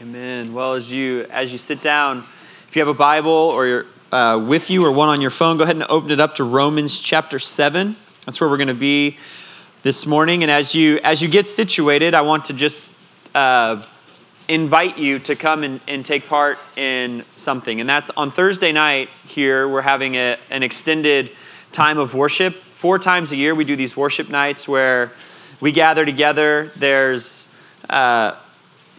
Amen. Well, as you as you sit down, if you have a Bible or you're uh, with you or one on your phone, go ahead and open it up to Romans chapter seven. That's where we're going to be this morning. And as you as you get situated, I want to just uh, invite you to come and, and take part in something. And that's on Thursday night here. We're having a, an extended time of worship. Four times a year, we do these worship nights where we gather together. There's uh,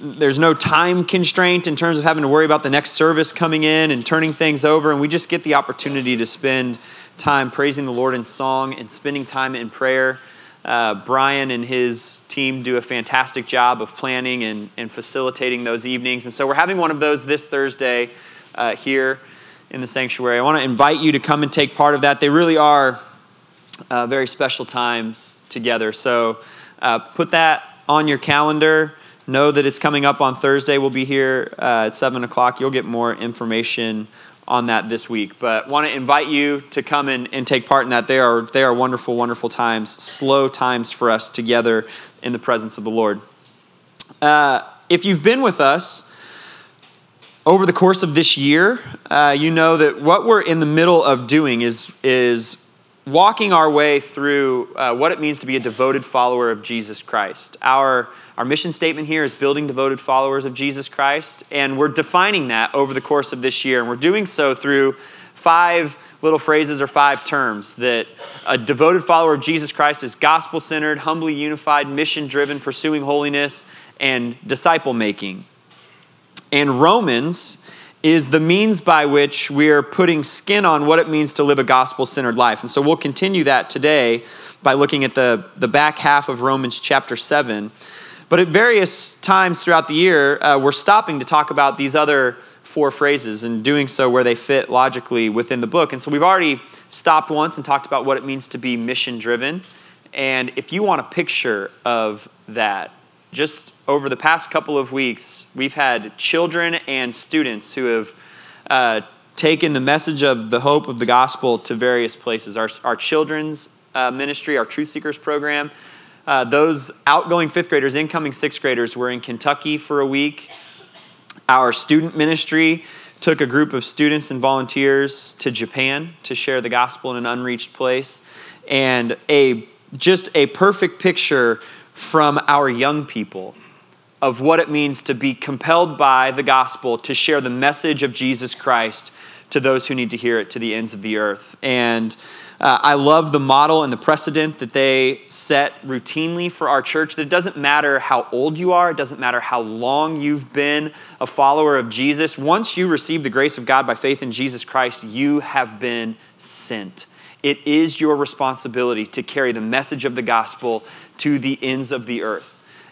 there's no time constraint in terms of having to worry about the next service coming in and turning things over, and we just get the opportunity to spend time praising the Lord in song and spending time in prayer. Uh, Brian and his team do a fantastic job of planning and, and facilitating those evenings. And so we're having one of those this Thursday uh, here in the sanctuary. I want to invite you to come and take part of that. They really are uh, very special times together. So uh, put that on your calendar know that it's coming up on Thursday. We'll be here uh, at 7 o'clock. You'll get more information on that this week. But want to invite you to come and, and take part in that. They are, they are wonderful, wonderful times, slow times for us together in the presence of the Lord. Uh, if you've been with us, over the course of this year, uh, you know that what we're in the middle of doing is, is walking our way through uh, what it means to be a devoted follower of Jesus Christ. Our our mission statement here is building devoted followers of Jesus Christ, and we're defining that over the course of this year. And we're doing so through five little phrases or five terms that a devoted follower of Jesus Christ is gospel centered, humbly unified, mission driven, pursuing holiness, and disciple making. And Romans is the means by which we're putting skin on what it means to live a gospel centered life. And so we'll continue that today by looking at the, the back half of Romans chapter 7. But at various times throughout the year, uh, we're stopping to talk about these other four phrases and doing so where they fit logically within the book. And so we've already stopped once and talked about what it means to be mission driven. And if you want a picture of that, just over the past couple of weeks, we've had children and students who have uh, taken the message of the hope of the gospel to various places. Our, our children's uh, ministry, our Truth Seekers program, uh, those outgoing fifth graders, incoming sixth graders, were in Kentucky for a week. Our student ministry took a group of students and volunteers to Japan to share the gospel in an unreached place. And a just a perfect picture from our young people of what it means to be compelled by the gospel to share the message of Jesus Christ to those who need to hear it to the ends of the earth. And uh, I love the model and the precedent that they set routinely for our church that it doesn't matter how old you are, it doesn't matter how long you've been a follower of Jesus. Once you receive the grace of God by faith in Jesus Christ, you have been sent. It is your responsibility to carry the message of the gospel to the ends of the earth.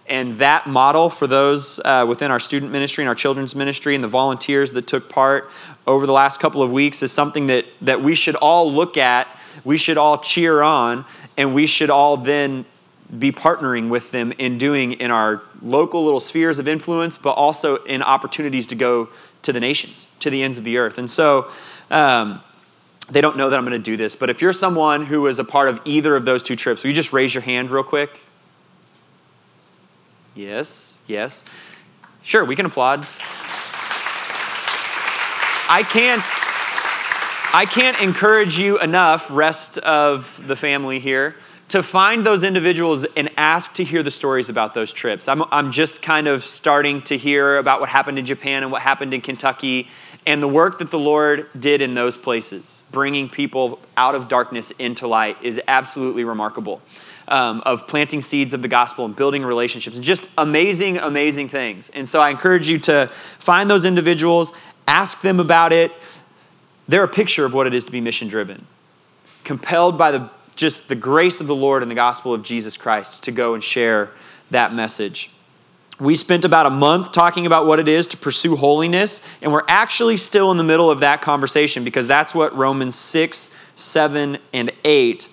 And that model for those uh, within our student ministry and our children's ministry and the volunteers that took part over the last couple of weeks is something that, that we should all look at we should all cheer on and we should all then be partnering with them in doing in our local little spheres of influence, but also in opportunities to go to the nations, to the ends of the earth. And so, um, they don't know that I'm going to do this, but if you're someone who is a part of either of those two trips, will you just raise your hand real quick? Yes, yes. Sure, we can applaud. I can't I can't encourage you enough, rest of the family here, to find those individuals and ask to hear the stories about those trips. I'm, I'm just kind of starting to hear about what happened in Japan and what happened in Kentucky and the work that the Lord did in those places, bringing people out of darkness into light, is absolutely remarkable. Um, of planting seeds of the gospel and building relationships, and just amazing, amazing things. And so I encourage you to find those individuals, ask them about it, they're a picture of what it is to be mission driven, compelled by the, just the grace of the Lord and the gospel of Jesus Christ to go and share that message. We spent about a month talking about what it is to pursue holiness, and we're actually still in the middle of that conversation because that's what Romans 6, 7, and 8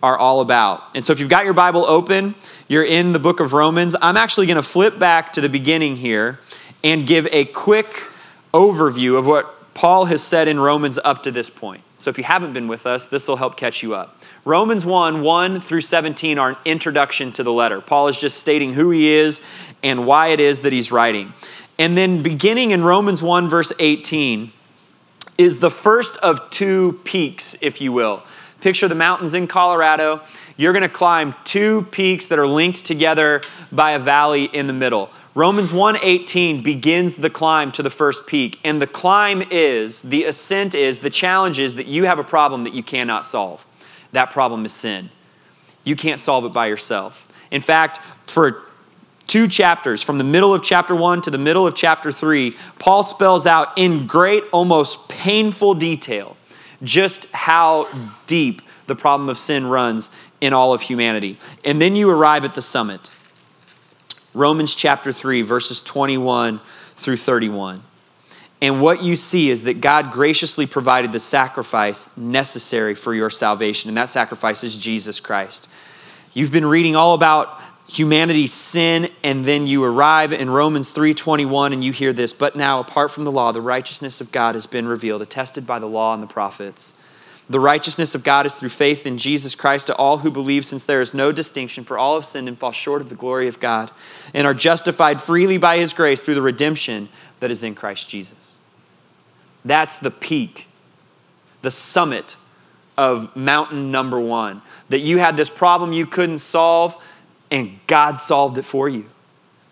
are all about. And so if you've got your Bible open, you're in the book of Romans. I'm actually going to flip back to the beginning here and give a quick overview of what Paul has said in Romans up to this point. So if you haven't been with us, this will help catch you up. Romans 1 1 through 17 are an introduction to the letter. Paul is just stating who he is and why it is that he's writing. And then beginning in Romans 1, verse 18, is the first of two peaks, if you will. Picture the mountains in Colorado. You're going to climb two peaks that are linked together by a valley in the middle. Romans 1:18 begins the climb to the first peak, and the climb is, the ascent is, the challenge is that you have a problem that you cannot solve. That problem is sin. You can't solve it by yourself. In fact, for two chapters, from the middle of chapter 1 to the middle of chapter 3, Paul spells out in great, almost painful detail just how deep the problem of sin runs in all of humanity. And then you arrive at the summit. Romans chapter 3, verses 21 through 31. And what you see is that God graciously provided the sacrifice necessary for your salvation, and that sacrifice is Jesus Christ. You've been reading all about humanity's sin and then you arrive in Romans 3:21 and you hear this, but now apart from the law the righteousness of God has been revealed, attested by the law and the prophets. The righteousness of God is through faith in Jesus Christ to all who believe, since there is no distinction, for all have sinned and fall short of the glory of God, and are justified freely by his grace through the redemption that is in Christ Jesus. That's the peak, the summit of mountain number one. That you had this problem you couldn't solve, and God solved it for you.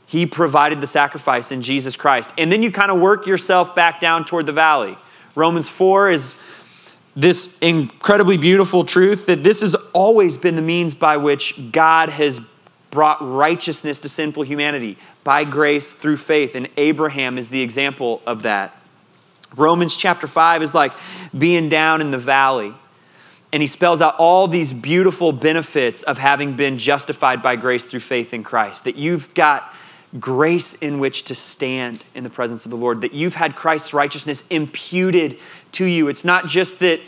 He provided the sacrifice in Jesus Christ. And then you kind of work yourself back down toward the valley. Romans 4 is this incredibly beautiful truth that this has always been the means by which God has brought righteousness to sinful humanity by grace through faith. And Abraham is the example of that. Romans chapter 5 is like being down in the valley. And he spells out all these beautiful benefits of having been justified by grace through faith in Christ. That you've got grace in which to stand in the presence of the Lord, that you've had Christ's righteousness imputed to you. It's not just that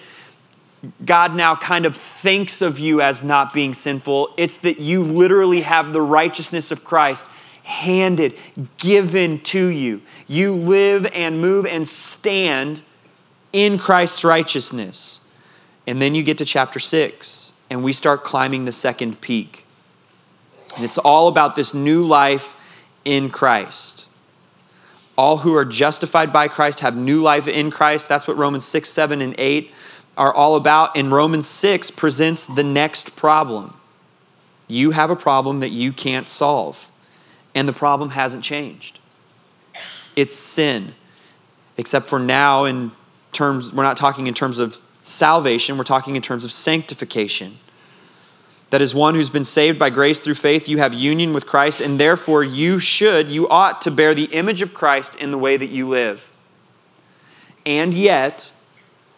God now kind of thinks of you as not being sinful, it's that you literally have the righteousness of Christ handed, given to you. You live and move and stand in Christ's righteousness. And then you get to chapter six, and we start climbing the second peak. And it's all about this new life in Christ. All who are justified by Christ have new life in Christ. That's what Romans 6, 7, and 8 are all about. And Romans 6 presents the next problem. You have a problem that you can't solve, and the problem hasn't changed. It's sin. Except for now, in terms, we're not talking in terms of salvation, we're talking in terms of sanctification. That is one who's been saved by grace through faith, you have union with Christ, and therefore you should, you ought to bear the image of Christ in the way that you live. And yet,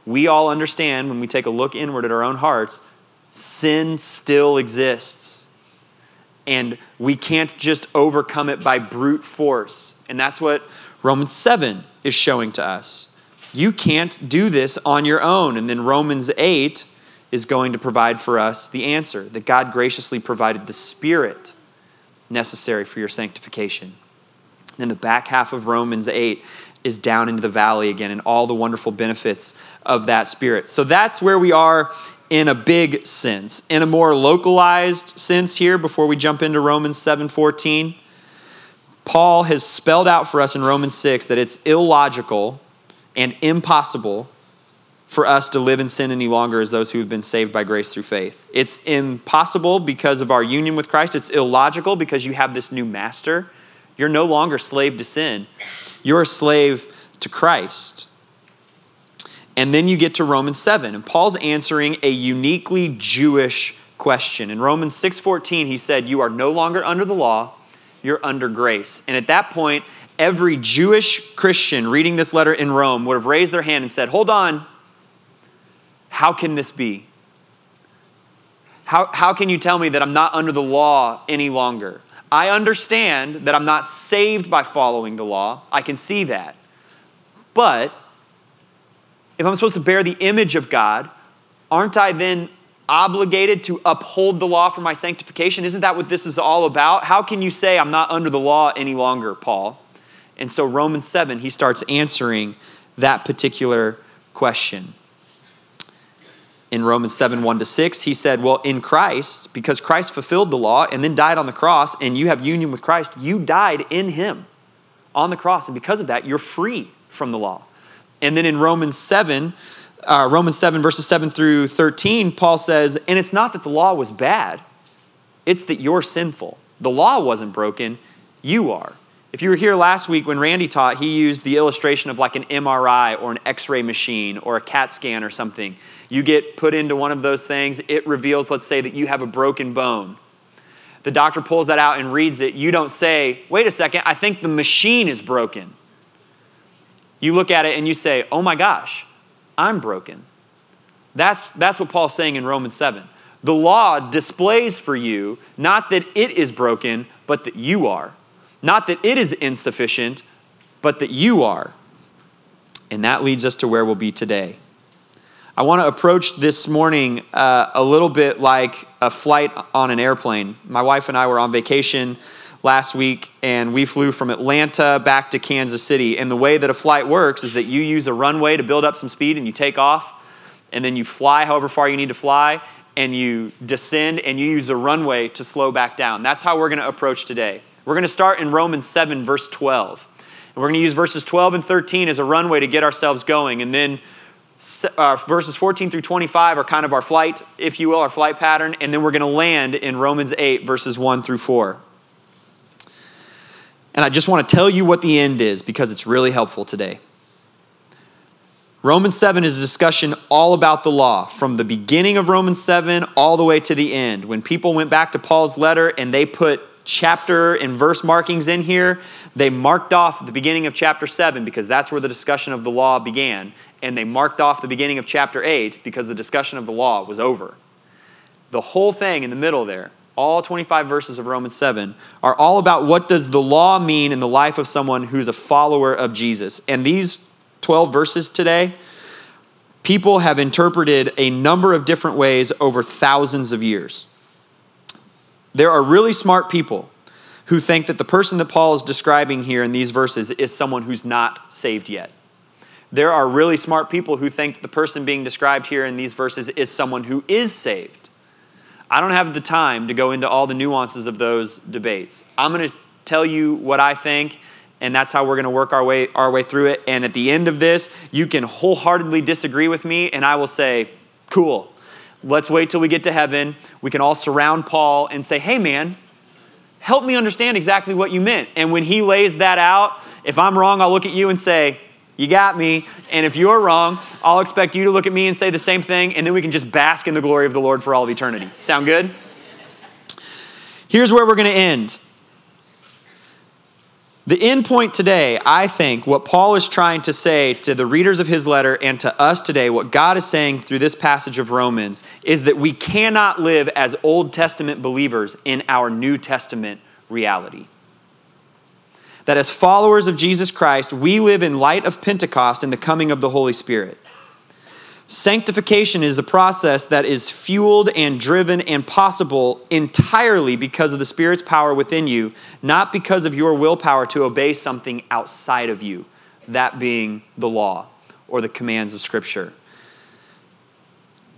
we all understand when we take a look inward at our own hearts, sin still exists. And we can't just overcome it by brute force. And that's what Romans 7 is showing to us. You can't do this on your own. And then Romans 8 is going to provide for us the answer that God graciously provided the Spirit necessary for your sanctification. Then the back half of Romans 8 is down into the valley again and all the wonderful benefits of that Spirit. So that's where we are in a big sense. In a more localized sense here, before we jump into Romans 7:14, Paul has spelled out for us in Romans 6 that it's illogical and impossible for us to live in sin any longer as those who have been saved by grace through faith. It's impossible because of our union with Christ. It's illogical because you have this new master. You're no longer slave to sin, you're a slave to Christ. And then you get to Romans 7, and Paul's answering a uniquely Jewish question. In Romans 6:14, he said, "You are no longer under the law, you're under grace." And at that point, every Jewish Christian reading this letter in Rome would have raised their hand and said, "Hold on, how can this be? How, how can you tell me that I'm not under the law any longer? I understand that I'm not saved by following the law. I can see that. But if I'm supposed to bear the image of God, aren't I then obligated to uphold the law for my sanctification? Isn't that what this is all about? How can you say I'm not under the law any longer, Paul? And so, Romans 7, he starts answering that particular question. In Romans 7 1 to 6, he said, Well, in Christ, because Christ fulfilled the law and then died on the cross, and you have union with Christ, you died in him on the cross. And because of that, you're free from the law. And then in Romans 7, uh, Romans 7, verses 7 through 13, Paul says, And it's not that the law was bad, it's that you're sinful. The law wasn't broken, you are. If you were here last week when Randy taught, he used the illustration of like an MRI or an x ray machine or a CAT scan or something. You get put into one of those things, it reveals, let's say, that you have a broken bone. The doctor pulls that out and reads it. You don't say, wait a second, I think the machine is broken. You look at it and you say, oh my gosh, I'm broken. That's, that's what Paul's saying in Romans 7. The law displays for you not that it is broken, but that you are. Not that it is insufficient, but that you are. And that leads us to where we'll be today. I want to approach this morning uh, a little bit like a flight on an airplane. My wife and I were on vacation last week, and we flew from Atlanta back to Kansas City. And the way that a flight works is that you use a runway to build up some speed and you take off, and then you fly however far you need to fly, and you descend, and you use a runway to slow back down. That's how we're going to approach today. We're going to start in Romans 7, verse 12. And we're going to use verses 12 and 13 as a runway to get ourselves going, and then uh, verses 14 through 25 are kind of our flight, if you will, our flight pattern, and then we're going to land in Romans 8, verses 1 through 4. And I just want to tell you what the end is because it's really helpful today. Romans 7 is a discussion all about the law, from the beginning of Romans 7 all the way to the end. When people went back to Paul's letter and they put chapter and verse markings in here, they marked off the beginning of chapter 7 because that's where the discussion of the law began and they marked off the beginning of chapter 8 because the discussion of the law was over. The whole thing in the middle there, all 25 verses of Romans 7, are all about what does the law mean in the life of someone who's a follower of Jesus. And these 12 verses today, people have interpreted a number of different ways over thousands of years. There are really smart people who think that the person that Paul is describing here in these verses is someone who's not saved yet. There are really smart people who think that the person being described here in these verses is someone who is saved. I don't have the time to go into all the nuances of those debates. I'm going to tell you what I think, and that's how we're going to work our way, our way through it. And at the end of this, you can wholeheartedly disagree with me, and I will say, cool. Let's wait till we get to heaven. We can all surround Paul and say, hey, man, help me understand exactly what you meant. And when he lays that out, if I'm wrong, I'll look at you and say, you got me. And if you're wrong, I'll expect you to look at me and say the same thing, and then we can just bask in the glory of the Lord for all of eternity. Sound good? Here's where we're going to end. The end point today, I think, what Paul is trying to say to the readers of his letter and to us today, what God is saying through this passage of Romans, is that we cannot live as Old Testament believers in our New Testament reality that as followers of Jesus Christ, we live in light of Pentecost and the coming of the Holy Spirit. Sanctification is a process that is fueled and driven and possible entirely because of the Spirit's power within you, not because of your willpower to obey something outside of you, that being the law or the commands of Scripture.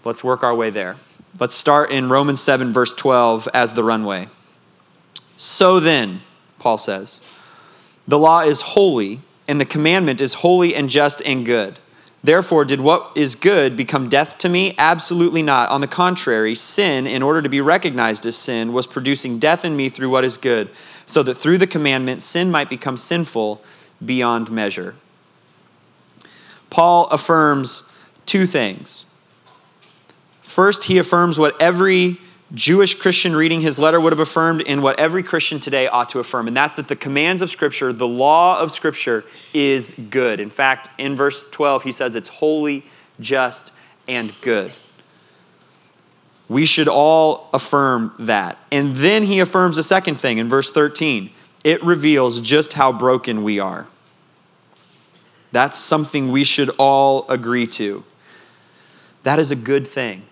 Let's work our way there. Let's start in Romans 7, verse 12, as the runway. So then, Paul says, the law is holy, and the commandment is holy and just and good. Therefore, did what is good become death to me? Absolutely not. On the contrary, sin, in order to be recognized as sin, was producing death in me through what is good, so that through the commandment, sin might become sinful beyond measure. Paul affirms two things. First, he affirms what every Jewish Christian reading his letter would have affirmed in what every Christian today ought to affirm, and that's that the commands of Scripture, the law of Scripture, is good. In fact, in verse 12, he says it's holy, just, and good. We should all affirm that. And then he affirms a second thing in verse 13 it reveals just how broken we are. That's something we should all agree to. That is a good thing.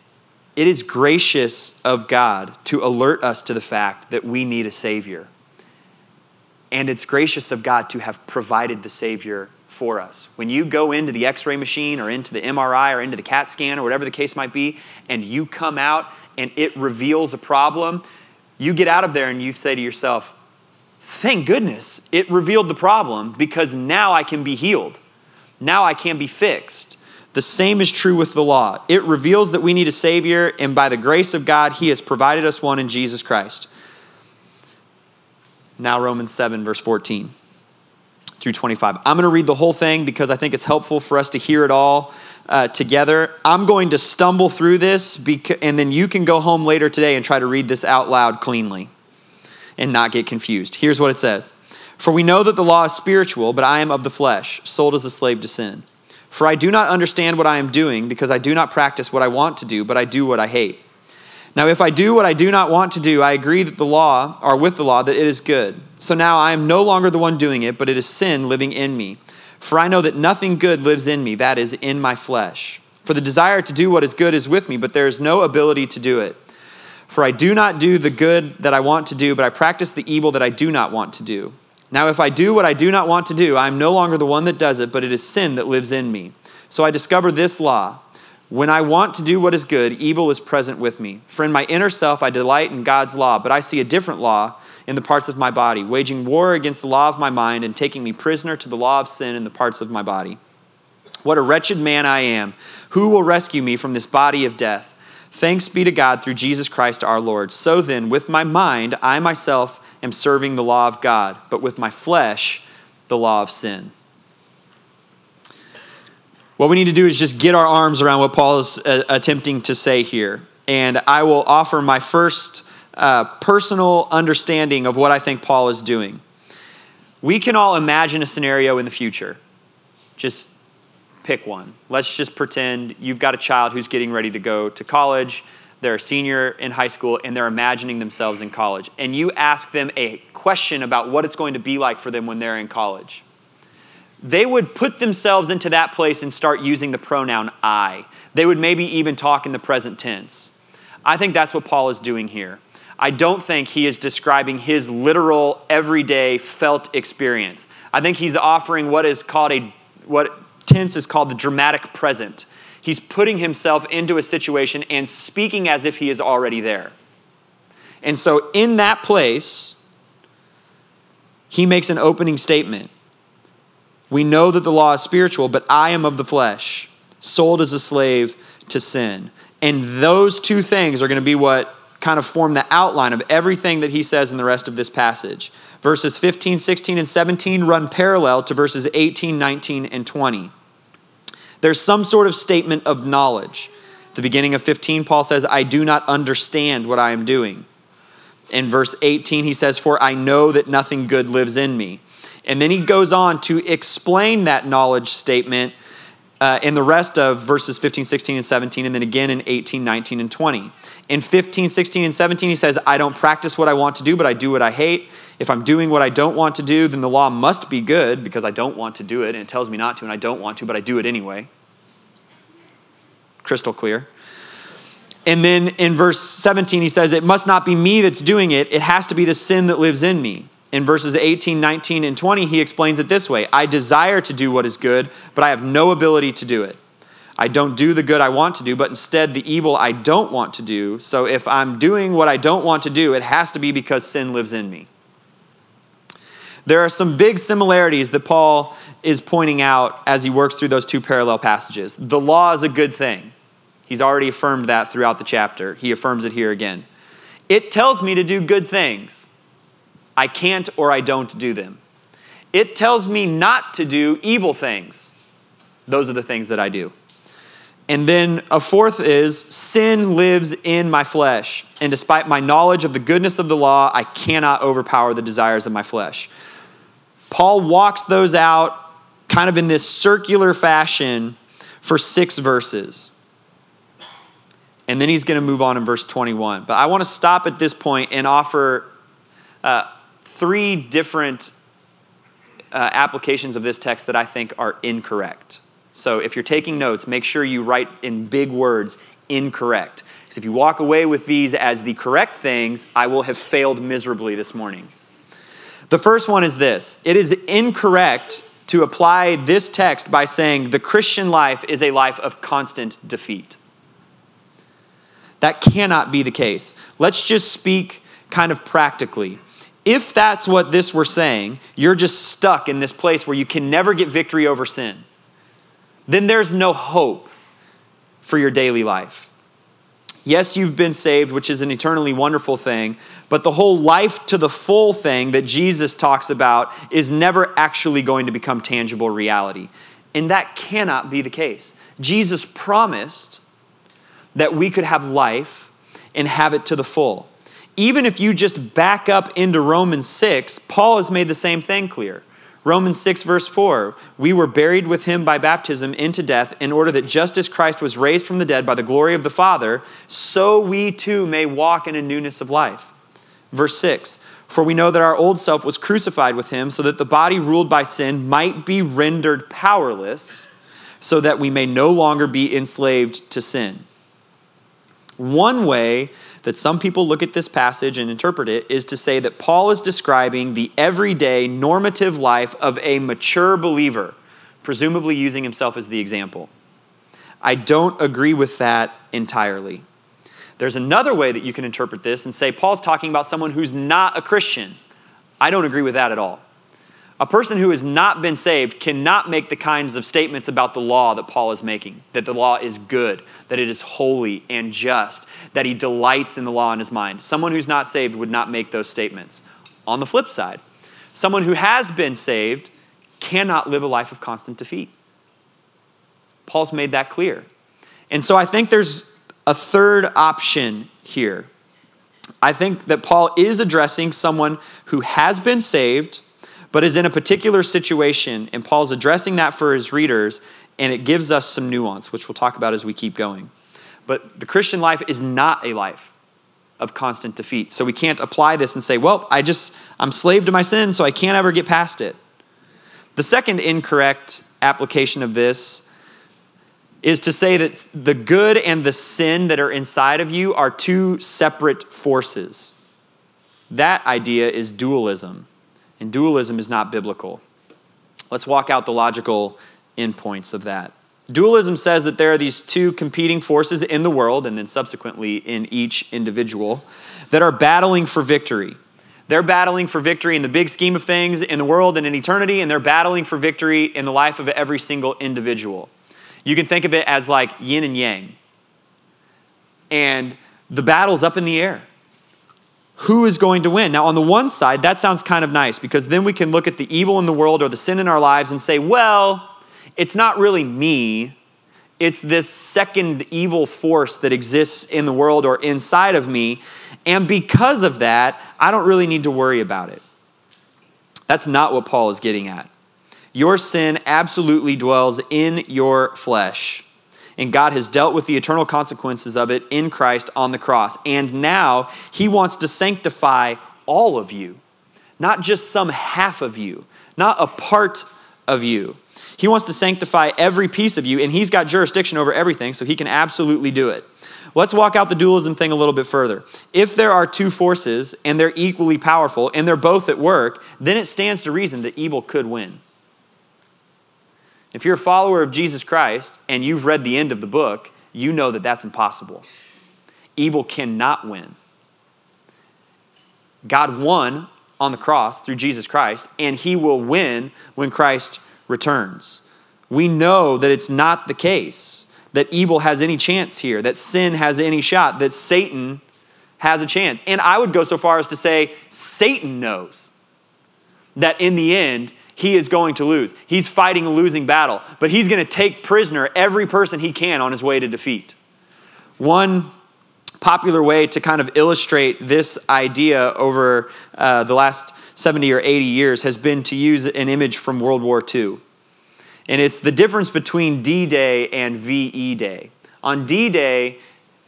It is gracious of God to alert us to the fact that we need a Savior. And it's gracious of God to have provided the Savior for us. When you go into the x ray machine or into the MRI or into the CAT scan or whatever the case might be, and you come out and it reveals a problem, you get out of there and you say to yourself, Thank goodness it revealed the problem because now I can be healed. Now I can be fixed. The same is true with the law. It reveals that we need a Savior, and by the grace of God, He has provided us one in Jesus Christ. Now, Romans 7, verse 14 through 25. I'm going to read the whole thing because I think it's helpful for us to hear it all uh, together. I'm going to stumble through this, because, and then you can go home later today and try to read this out loud cleanly and not get confused. Here's what it says For we know that the law is spiritual, but I am of the flesh, sold as a slave to sin. For I do not understand what I am doing because I do not practice what I want to do, but I do what I hate. Now, if I do what I do not want to do, I agree that the law, or with the law, that it is good. So now I am no longer the one doing it, but it is sin living in me. For I know that nothing good lives in me, that is, in my flesh. For the desire to do what is good is with me, but there is no ability to do it. For I do not do the good that I want to do, but I practice the evil that I do not want to do. Now, if I do what I do not want to do, I am no longer the one that does it, but it is sin that lives in me. So I discover this law. When I want to do what is good, evil is present with me. For in my inner self I delight in God's law, but I see a different law in the parts of my body, waging war against the law of my mind and taking me prisoner to the law of sin in the parts of my body. What a wretched man I am. Who will rescue me from this body of death? Thanks be to God through Jesus Christ our Lord. So then, with my mind, I myself am serving the law of God, but with my flesh, the law of sin. What we need to do is just get our arms around what Paul is uh, attempting to say here. And I will offer my first uh, personal understanding of what I think Paul is doing. We can all imagine a scenario in the future. Just pick one. Let's just pretend you've got a child who's getting ready to go to college. They're a senior in high school and they're imagining themselves in college. And you ask them a question about what it's going to be like for them when they're in college they would put themselves into that place and start using the pronoun I. They would maybe even talk in the present tense. I think that's what Paul is doing here. I don't think he is describing his literal, everyday, felt experience. I think he's offering what is called a, what tense is called the dramatic present. He's putting himself into a situation and speaking as if he is already there. And so, in that place, he makes an opening statement. We know that the law is spiritual, but I am of the flesh, sold as a slave to sin. And those two things are going to be what kind of form the outline of everything that he says in the rest of this passage. Verses 15, 16, and 17 run parallel to verses 18, 19, and 20. There's some sort of statement of knowledge. At the beginning of 15, Paul says, I do not understand what I am doing. In verse 18, he says, For I know that nothing good lives in me. And then he goes on to explain that knowledge statement uh, in the rest of verses 15, 16, and 17, and then again in 18, 19, and 20. In 15, 16, and 17, he says, I don't practice what I want to do, but I do what I hate. If I'm doing what I don't want to do, then the law must be good because I don't want to do it, and it tells me not to, and I don't want to, but I do it anyway. Crystal clear. And then in verse 17, he says, It must not be me that's doing it, it has to be the sin that lives in me in verses 18, 19, and 20, he explains it this way I desire to do what is good, but I have no ability to do it. I don't do the good I want to do, but instead the evil I don't want to do. So if I'm doing what I don't want to do, it has to be because sin lives in me. There are some big similarities that Paul is pointing out as he works through those two parallel passages. The law is a good thing. He's already affirmed that throughout the chapter. He affirms it here again. It tells me to do good things. I can't or I don't do them. It tells me not to do evil things. Those are the things that I do. And then a fourth is sin lives in my flesh. And despite my knowledge of the goodness of the law, I cannot overpower the desires of my flesh. Paul walks those out kind of in this circular fashion for six verses. And then he's going to move on in verse 21. But I want to stop at this point and offer uh, three different uh, applications of this text that I think are incorrect. So if you're taking notes, make sure you write in big words incorrect. Because if you walk away with these as the correct things, I will have failed miserably this morning. The first one is this it is incorrect to apply this text by saying the Christian life is a life of constant defeat. That cannot be the case. Let's just speak kind of practically. If that's what this were saying, you're just stuck in this place where you can never get victory over sin, then there's no hope for your daily life. Yes, you've been saved, which is an eternally wonderful thing, but the whole life to the full thing that Jesus talks about is never actually going to become tangible reality. And that cannot be the case. Jesus promised that we could have life and have it to the full. Even if you just back up into Romans 6, Paul has made the same thing clear. Romans 6, verse 4 We were buried with him by baptism into death, in order that just as Christ was raised from the dead by the glory of the Father, so we too may walk in a newness of life. Verse 6 For we know that our old self was crucified with him, so that the body ruled by sin might be rendered powerless, so that we may no longer be enslaved to sin. One way that some people look at this passage and interpret it is to say that Paul is describing the everyday normative life of a mature believer, presumably using himself as the example. I don't agree with that entirely. There's another way that you can interpret this and say Paul's talking about someone who's not a Christian. I don't agree with that at all. A person who has not been saved cannot make the kinds of statements about the law that Paul is making that the law is good, that it is holy and just, that he delights in the law in his mind. Someone who's not saved would not make those statements. On the flip side, someone who has been saved cannot live a life of constant defeat. Paul's made that clear. And so I think there's a third option here. I think that Paul is addressing someone who has been saved but is in a particular situation, and Paul's addressing that for his readers, and it gives us some nuance, which we'll talk about as we keep going. But the Christian life is not a life of constant defeat. So we can't apply this and say, well, I just, I'm slave to my sin, so I can't ever get past it. The second incorrect application of this is to say that the good and the sin that are inside of you are two separate forces. That idea is dualism. And dualism is not biblical. Let's walk out the logical endpoints of that. Dualism says that there are these two competing forces in the world, and then subsequently in each individual, that are battling for victory. They're battling for victory in the big scheme of things in the world and in eternity, and they're battling for victory in the life of every single individual. You can think of it as like yin and yang. And the battle's up in the air who is going to win. Now, on the one side, that sounds kind of nice because then we can look at the evil in the world or the sin in our lives and say, well, it's not really me. It's this second evil force that exists in the world or inside of me. And because of that, I don't really need to worry about it. That's not what Paul is getting at. Your sin absolutely dwells in your flesh and God has dealt with the eternal consequences of it in Christ on the cross. And now He wants to sanctify all of you, not just some half of you, not a part of you. He wants to sanctify every piece of you, and He's got jurisdiction over everything, so He can absolutely do it. Let's walk out the dualism thing a little bit further. If there are two forces and they're equally powerful and they're both at work, then it stands to reason that evil could win. If you're a follower of Jesus Christ and you've read the end of the book, you know that that's impossible. Evil cannot win. God won on the cross through Jesus Christ, and he will win when Christ returns. We know that it's not the case that evil has any chance here, that sin has any shot, that Satan has a chance. And I would go so far as to say Satan knows that in the end, he is going to lose. He's fighting a losing battle, but he's going to take prisoner every person he can on his way to defeat. One popular way to kind of illustrate this idea over uh, the last 70 or 80 years has been to use an image from World War II. And it's the difference between D Day and VE Day. On D Day,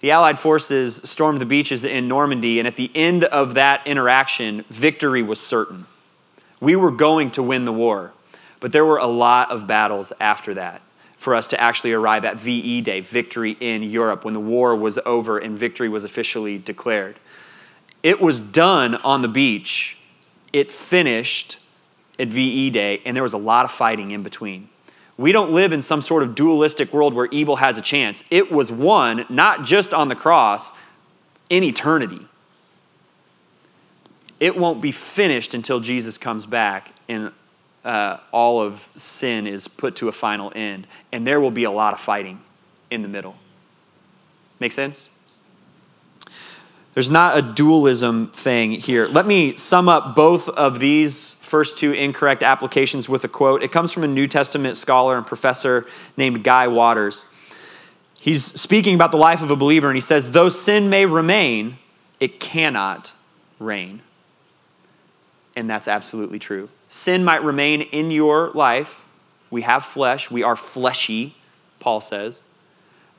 the Allied forces stormed the beaches in Normandy, and at the end of that interaction, victory was certain. We were going to win the war, but there were a lot of battles after that for us to actually arrive at VE Day, victory in Europe, when the war was over and victory was officially declared. It was done on the beach, it finished at VE Day, and there was a lot of fighting in between. We don't live in some sort of dualistic world where evil has a chance. It was won not just on the cross, in eternity. It won't be finished until Jesus comes back and uh, all of sin is put to a final end. And there will be a lot of fighting in the middle. Make sense? There's not a dualism thing here. Let me sum up both of these first two incorrect applications with a quote. It comes from a New Testament scholar and professor named Guy Waters. He's speaking about the life of a believer, and he says, Though sin may remain, it cannot reign. And that's absolutely true. Sin might remain in your life. We have flesh, we are fleshy, Paul says,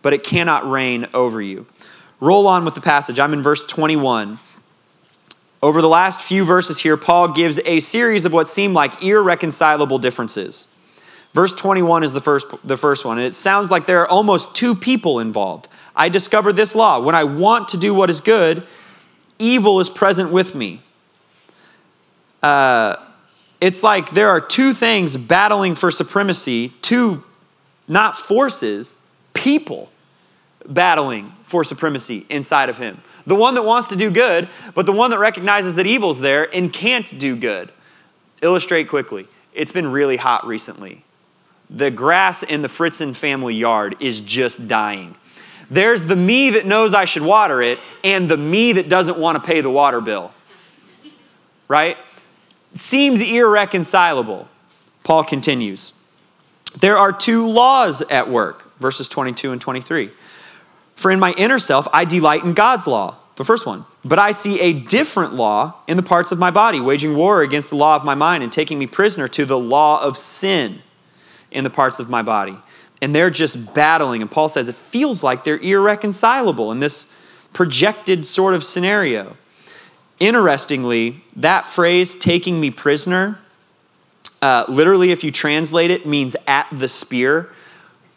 but it cannot reign over you. Roll on with the passage. I'm in verse 21. Over the last few verses here, Paul gives a series of what seem like irreconcilable differences. Verse 21 is the first, the first one, and it sounds like there are almost two people involved. I discover this law. When I want to do what is good, evil is present with me. Uh, it's like there are two things battling for supremacy, two, not forces, people battling for supremacy inside of him. The one that wants to do good, but the one that recognizes that evil's there and can't do good. Illustrate quickly. It's been really hot recently. The grass in the Fritzen family yard is just dying. There's the me that knows I should water it, and the me that doesn't want to pay the water bill. Right? It seems irreconcilable. Paul continues. There are two laws at work, verses 22 and 23. For in my inner self, I delight in God's law, the first one. But I see a different law in the parts of my body, waging war against the law of my mind and taking me prisoner to the law of sin in the parts of my body. And they're just battling. And Paul says it feels like they're irreconcilable in this projected sort of scenario. Interestingly, that phrase, taking me prisoner, uh, literally, if you translate it, means at the spear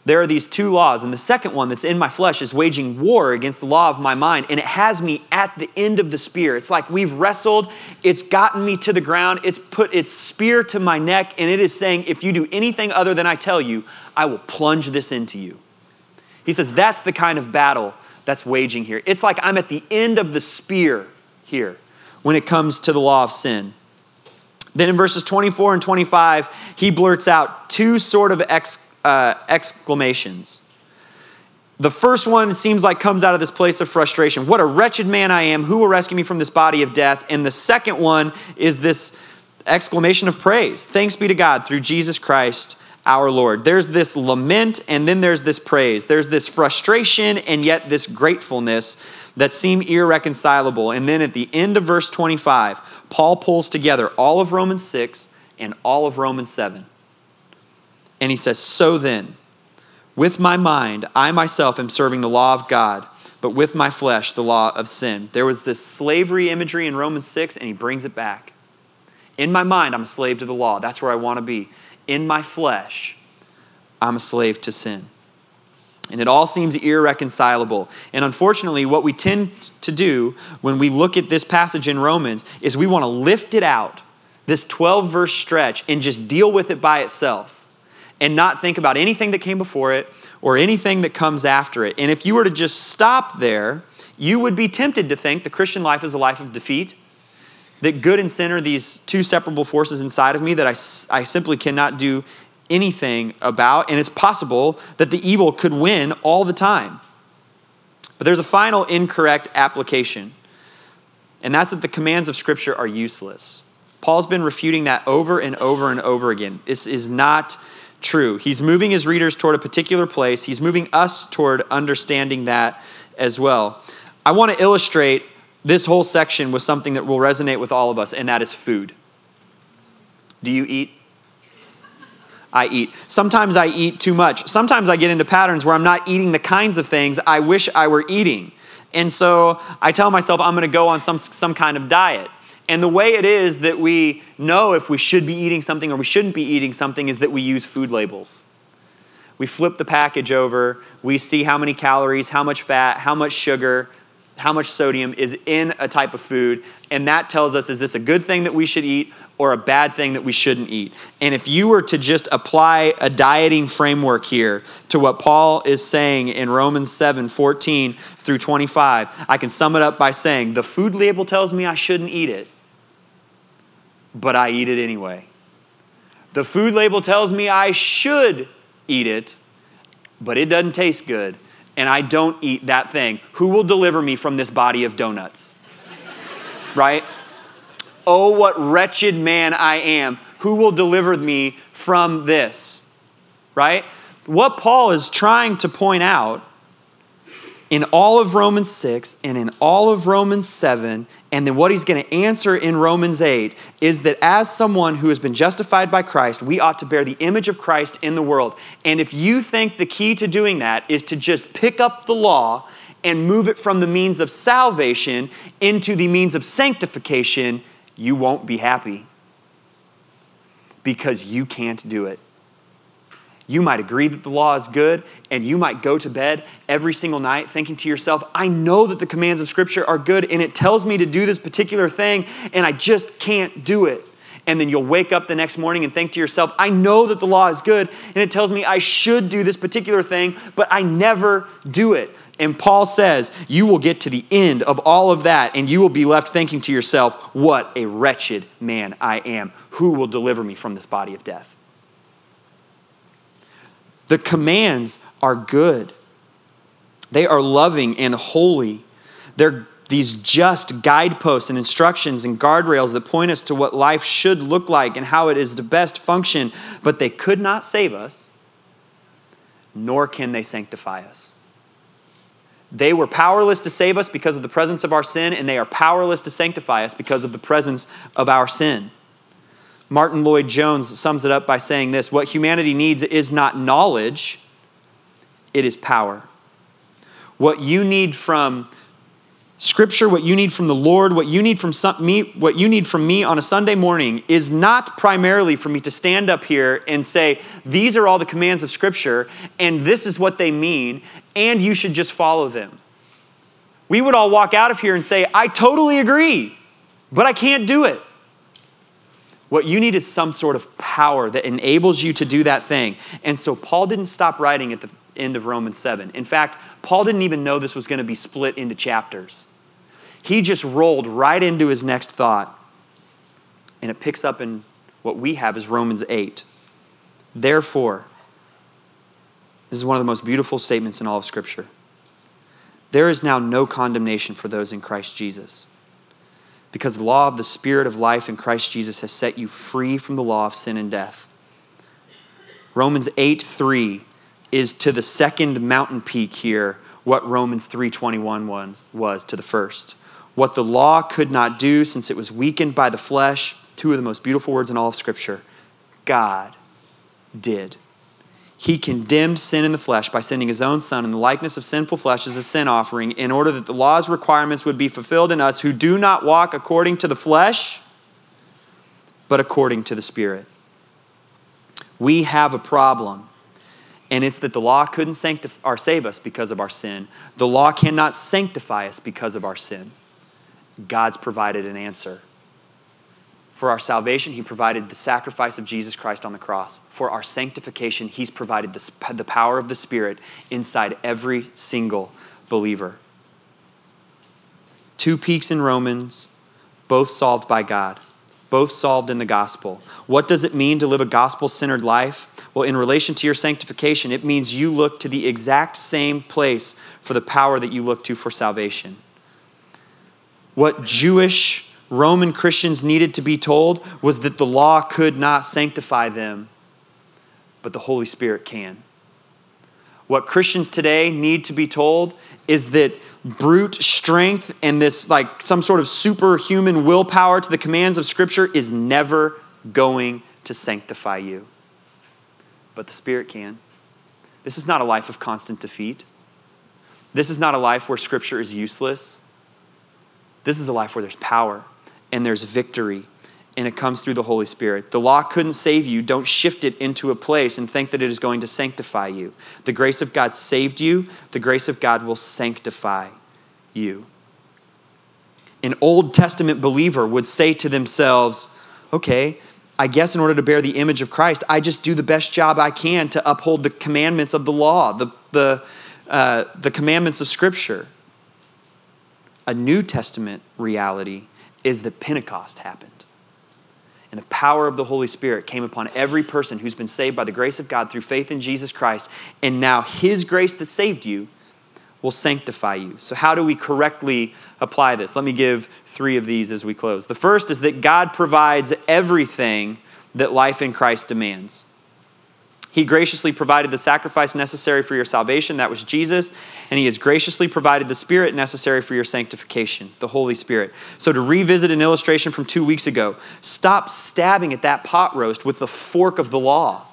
there are these two laws. And the second one that's in my flesh is waging war against the law of my mind. And it has me at the end of the spear. It's like we've wrestled, it's gotten me to the ground, it's put its spear to my neck, and it is saying, if you do anything other than I tell you, I will plunge this into you. He says, that's the kind of battle that's waging here. It's like I'm at the end of the spear here when it comes to the law of sin. Then in verses 24 and 25, he blurts out two sort of ex uh, exclamations. The first one seems like comes out of this place of frustration. What a wretched man I am. Who will rescue me from this body of death? And the second one is this exclamation of praise. Thanks be to God through Jesus Christ our Lord. There's this lament and then there's this praise. There's this frustration and yet this gratefulness that seem irreconcilable. And then at the end of verse 25, Paul pulls together all of Romans 6 and all of Romans 7. And he says, So then, with my mind, I myself am serving the law of God, but with my flesh, the law of sin. There was this slavery imagery in Romans 6, and he brings it back. In my mind, I'm a slave to the law. That's where I want to be. In my flesh, I'm a slave to sin. And it all seems irreconcilable. And unfortunately, what we tend to do when we look at this passage in Romans is we want to lift it out, this 12 verse stretch, and just deal with it by itself and not think about anything that came before it or anything that comes after it. And if you were to just stop there, you would be tempted to think the Christian life is a life of defeat, that good and sin are these two separable forces inside of me that I, I simply cannot do anything about. And it's possible that the evil could win all the time. But there's a final incorrect application, and that's that the commands of Scripture are useless. Paul's been refuting that over and over and over again. This is not true. He's moving his readers toward a particular place, he's moving us toward understanding that as well. I want to illustrate this whole section with something that will resonate with all of us, and that is food. Do you eat? I eat. Sometimes I eat too much. Sometimes I get into patterns where I'm not eating the kinds of things I wish I were eating. And so I tell myself I'm going to go on some, some kind of diet. And the way it is that we know if we should be eating something or we shouldn't be eating something is that we use food labels. We flip the package over, we see how many calories, how much fat, how much sugar, how much sodium is in a type of food, and that tells us is this a good thing that we should eat or a bad thing that we shouldn't eat. And if you were to just apply a dieting framework here to what Paul is saying in Romans 7 14 through 25, I can sum it up by saying the food label tells me I shouldn't eat it, but I eat it anyway. The food label tells me I should eat it, but it doesn't taste good and I don't eat that thing, who will deliver me from this body of donuts? right? Oh, what wretched man I am. Who will deliver me from this? Right? What Paul is trying to point out in all of Romans 6 and in all of Romans 7, and then what he's going to answer in Romans 8 is that as someone who has been justified by Christ, we ought to bear the image of Christ in the world. And if you think the key to doing that is to just pick up the law and move it from the means of salvation into the means of sanctification, you won't be happy because you can't do it. You might agree that the law is good, and you might go to bed every single night thinking to yourself, I know that the commands of Scripture are good, and it tells me to do this particular thing, and I just can't do it. And then you'll wake up the next morning and think to yourself, I know that the law is good, and it tells me I should do this particular thing, but I never do it. And Paul says, You will get to the end of all of that, and you will be left thinking to yourself, What a wretched man I am. Who will deliver me from this body of death? The commands are good, they are loving and holy. They're these just guideposts and instructions and guardrails that point us to what life should look like and how it is to best function, but they could not save us, nor can they sanctify us. They were powerless to save us because of the presence of our sin, and they are powerless to sanctify us because of the presence of our sin. Martyn Lloyd-Jones sums it up by saying this What humanity needs is not knowledge, it is power. What you need from Scripture, what you need from the Lord, what you need from some, me, what you need from me on a Sunday morning is not primarily for me to stand up here and say, these are all the commands of Scripture, and this is what they mean, and you should just follow them. We would all walk out of here and say, I totally agree, but I can't do it. What you need is some sort of power that enables you to do that thing. And so Paul didn't stop writing at the end of Romans 7. In fact, Paul didn't even know this was going to be split into chapters. He just rolled right into his next thought. And it picks up in what we have as Romans 8. Therefore, this is one of the most beautiful statements in all of Scripture. There is now no condemnation for those in Christ Jesus because the law of the Spirit of life in Christ Jesus has set you free from the law of sin and death. Romans 8 3 is to the second mountain peak here what Romans 3:21 was, was to the first. What the law could not do since it was weakened by the flesh, two of the most beautiful words in all of scripture, God did. He condemned sin in the flesh by sending his own son in the likeness of sinful flesh as a sin offering in order that the law's requirements would be fulfilled in us who do not walk according to the flesh, but according to the Spirit. We have a problem, and it's that the law couldn't sanctify or save us because of our sin. The law cannot sanctify us because of our sin. God's provided an answer. For our salvation, He provided the sacrifice of Jesus Christ on the cross. For our sanctification, He's provided the, the power of the Spirit inside every single believer. Two peaks in Romans, both solved by God, both solved in the gospel. What does it mean to live a gospel centered life? Well, in relation to your sanctification, it means you look to the exact same place for the power that you look to for salvation. What Jewish Roman Christians needed to be told was that the law could not sanctify them, but the Holy Spirit can. What Christians today need to be told is that brute strength and this, like some sort of superhuman willpower to the commands of Scripture, is never going to sanctify you. But the Spirit can. This is not a life of constant defeat. This is not a life where Scripture is useless. This is a life where there's power and there's victory and it comes through the Holy Spirit. The law couldn't save you. Don't shift it into a place and think that it is going to sanctify you. The grace of God saved you, the grace of God will sanctify you. An Old Testament believer would say to themselves, okay, I guess in order to bear the image of Christ, I just do the best job I can to uphold the commandments of the law, the, the, uh, the commandments of Scripture. A New Testament reality is that Pentecost happened. And the power of the Holy Spirit came upon every person who's been saved by the grace of God through faith in Jesus Christ. And now His grace that saved you will sanctify you. So, how do we correctly apply this? Let me give three of these as we close. The first is that God provides everything that life in Christ demands. He graciously provided the sacrifice necessary for your salvation, that was Jesus, and He has graciously provided the Spirit necessary for your sanctification, the Holy Spirit. So, to revisit an illustration from two weeks ago, stop stabbing at that pot roast with the fork of the law.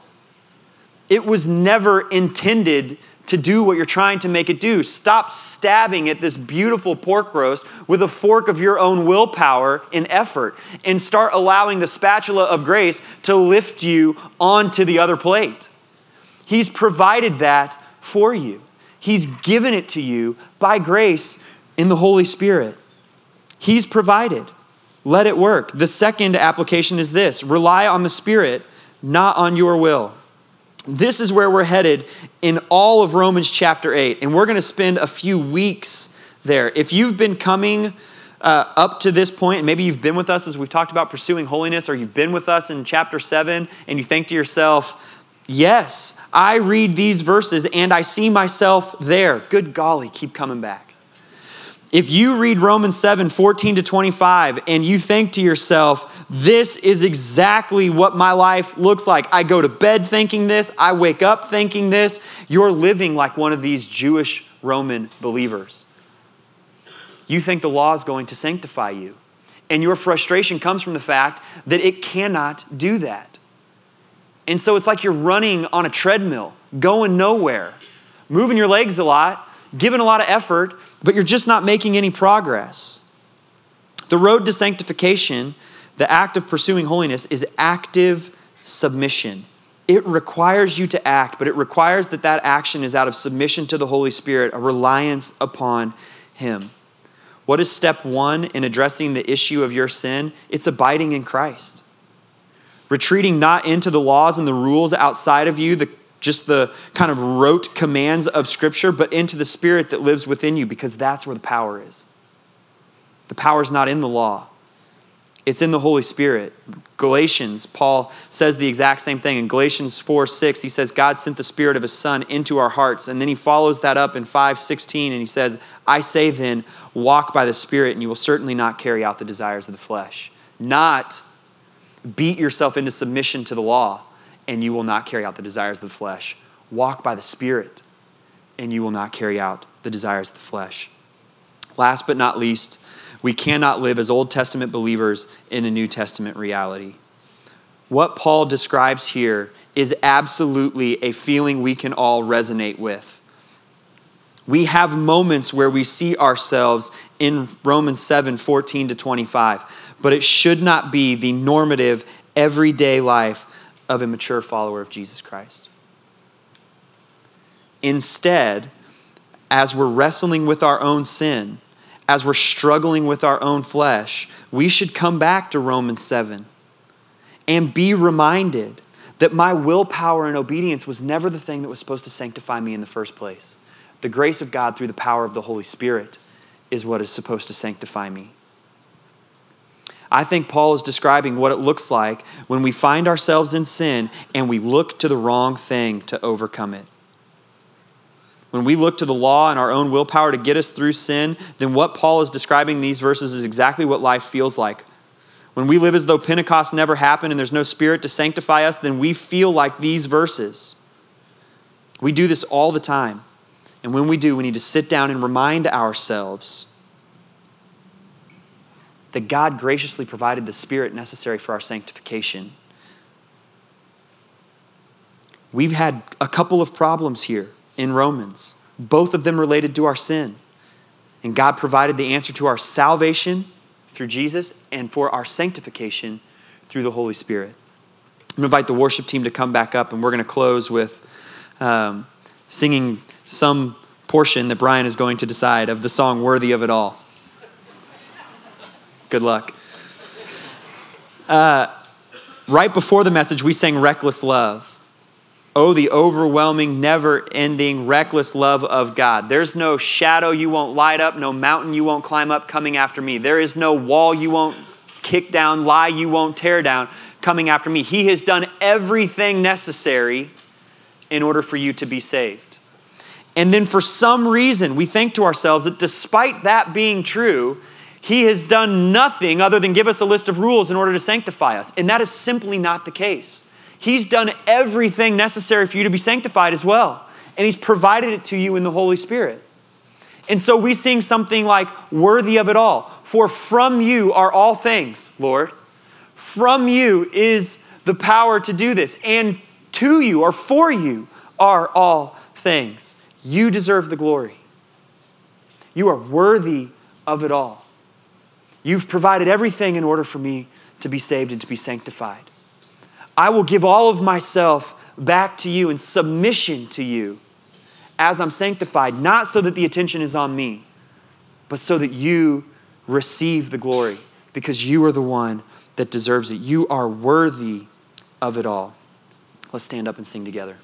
It was never intended to do what you're trying to make it do. Stop stabbing at this beautiful pork roast with a fork of your own willpower and effort and start allowing the spatula of grace to lift you onto the other plate. He's provided that for you, He's given it to you by grace in the Holy Spirit. He's provided. Let it work. The second application is this rely on the Spirit, not on your will. This is where we're headed in all of Romans chapter 8. And we're going to spend a few weeks there. If you've been coming uh, up to this point, and maybe you've been with us as we've talked about pursuing holiness, or you've been with us in chapter 7, and you think to yourself, Yes, I read these verses and I see myself there. Good golly, keep coming back. If you read Romans 7 14 to 25 and you think to yourself, this is exactly what my life looks like, I go to bed thinking this, I wake up thinking this, you're living like one of these Jewish Roman believers. You think the law is going to sanctify you. And your frustration comes from the fact that it cannot do that. And so it's like you're running on a treadmill, going nowhere, moving your legs a lot, given a lot of effort, but you're just not making any progress. The road to sanctification, the act of pursuing holiness, is active submission. It requires you to act, but it requires that that action is out of submission to the Holy Spirit, a reliance upon Him. What is step one in addressing the issue of your sin? It's abiding in Christ. Retreating not into the laws and the rules outside of you, the just the kind of rote commands of Scripture, but into the Spirit that lives within you because that's where the power is. The power is not in the law, it's in the Holy Spirit. Galatians, Paul says the exact same thing. In Galatians 4 6, he says, God sent the Spirit of His Son into our hearts. And then he follows that up in 5 16, and he says, I say then, walk by the Spirit, and you will certainly not carry out the desires of the flesh. Not beat yourself into submission to the law and you will not carry out the desires of the flesh. Walk by the Spirit, and you will not carry out the desires of the flesh. Last but not least, we cannot live as Old Testament believers in a New Testament reality. What Paul describes here is absolutely a feeling we can all resonate with. We have moments where we see ourselves in Romans 7 14 to 25, but it should not be the normative, everyday life of a mature follower of Jesus Christ. Instead, as we're wrestling with our own sin, as we're struggling with our own flesh, we should come back to Romans 7 and be reminded that my willpower and obedience was never the thing that was supposed to sanctify me in the first place. The grace of God through the power of the Holy Spirit is what is supposed to sanctify me. I think Paul is describing what it looks like when we find ourselves in sin and we look to the wrong thing to overcome it. When we look to the law and our own willpower to get us through sin, then what Paul is describing in these verses is exactly what life feels like. When we live as though Pentecost never happened and there's no spirit to sanctify us, then we feel like these verses. We do this all the time. And when we do, we need to sit down and remind ourselves that God graciously provided the Spirit necessary for our sanctification. We've had a couple of problems here in Romans, both of them related to our sin. And God provided the answer to our salvation through Jesus and for our sanctification through the Holy Spirit. I'm going to invite the worship team to come back up, and we're going to close with um, singing some portion that Brian is going to decide of the song Worthy of It All. Good luck. Uh, right before the message, we sang Reckless Love. Oh, the overwhelming, never ending, reckless love of God. There's no shadow you won't light up, no mountain you won't climb up coming after me. There is no wall you won't kick down, lie you won't tear down coming after me. He has done everything necessary in order for you to be saved. And then for some reason, we think to ourselves that despite that being true, he has done nothing other than give us a list of rules in order to sanctify us. And that is simply not the case. He's done everything necessary for you to be sanctified as well. And He's provided it to you in the Holy Spirit. And so we sing something like, worthy of it all. For from you are all things, Lord. From you is the power to do this. And to you or for you are all things. You deserve the glory. You are worthy of it all. You've provided everything in order for me to be saved and to be sanctified. I will give all of myself back to you in submission to you as I'm sanctified, not so that the attention is on me, but so that you receive the glory because you are the one that deserves it. You are worthy of it all. Let's stand up and sing together.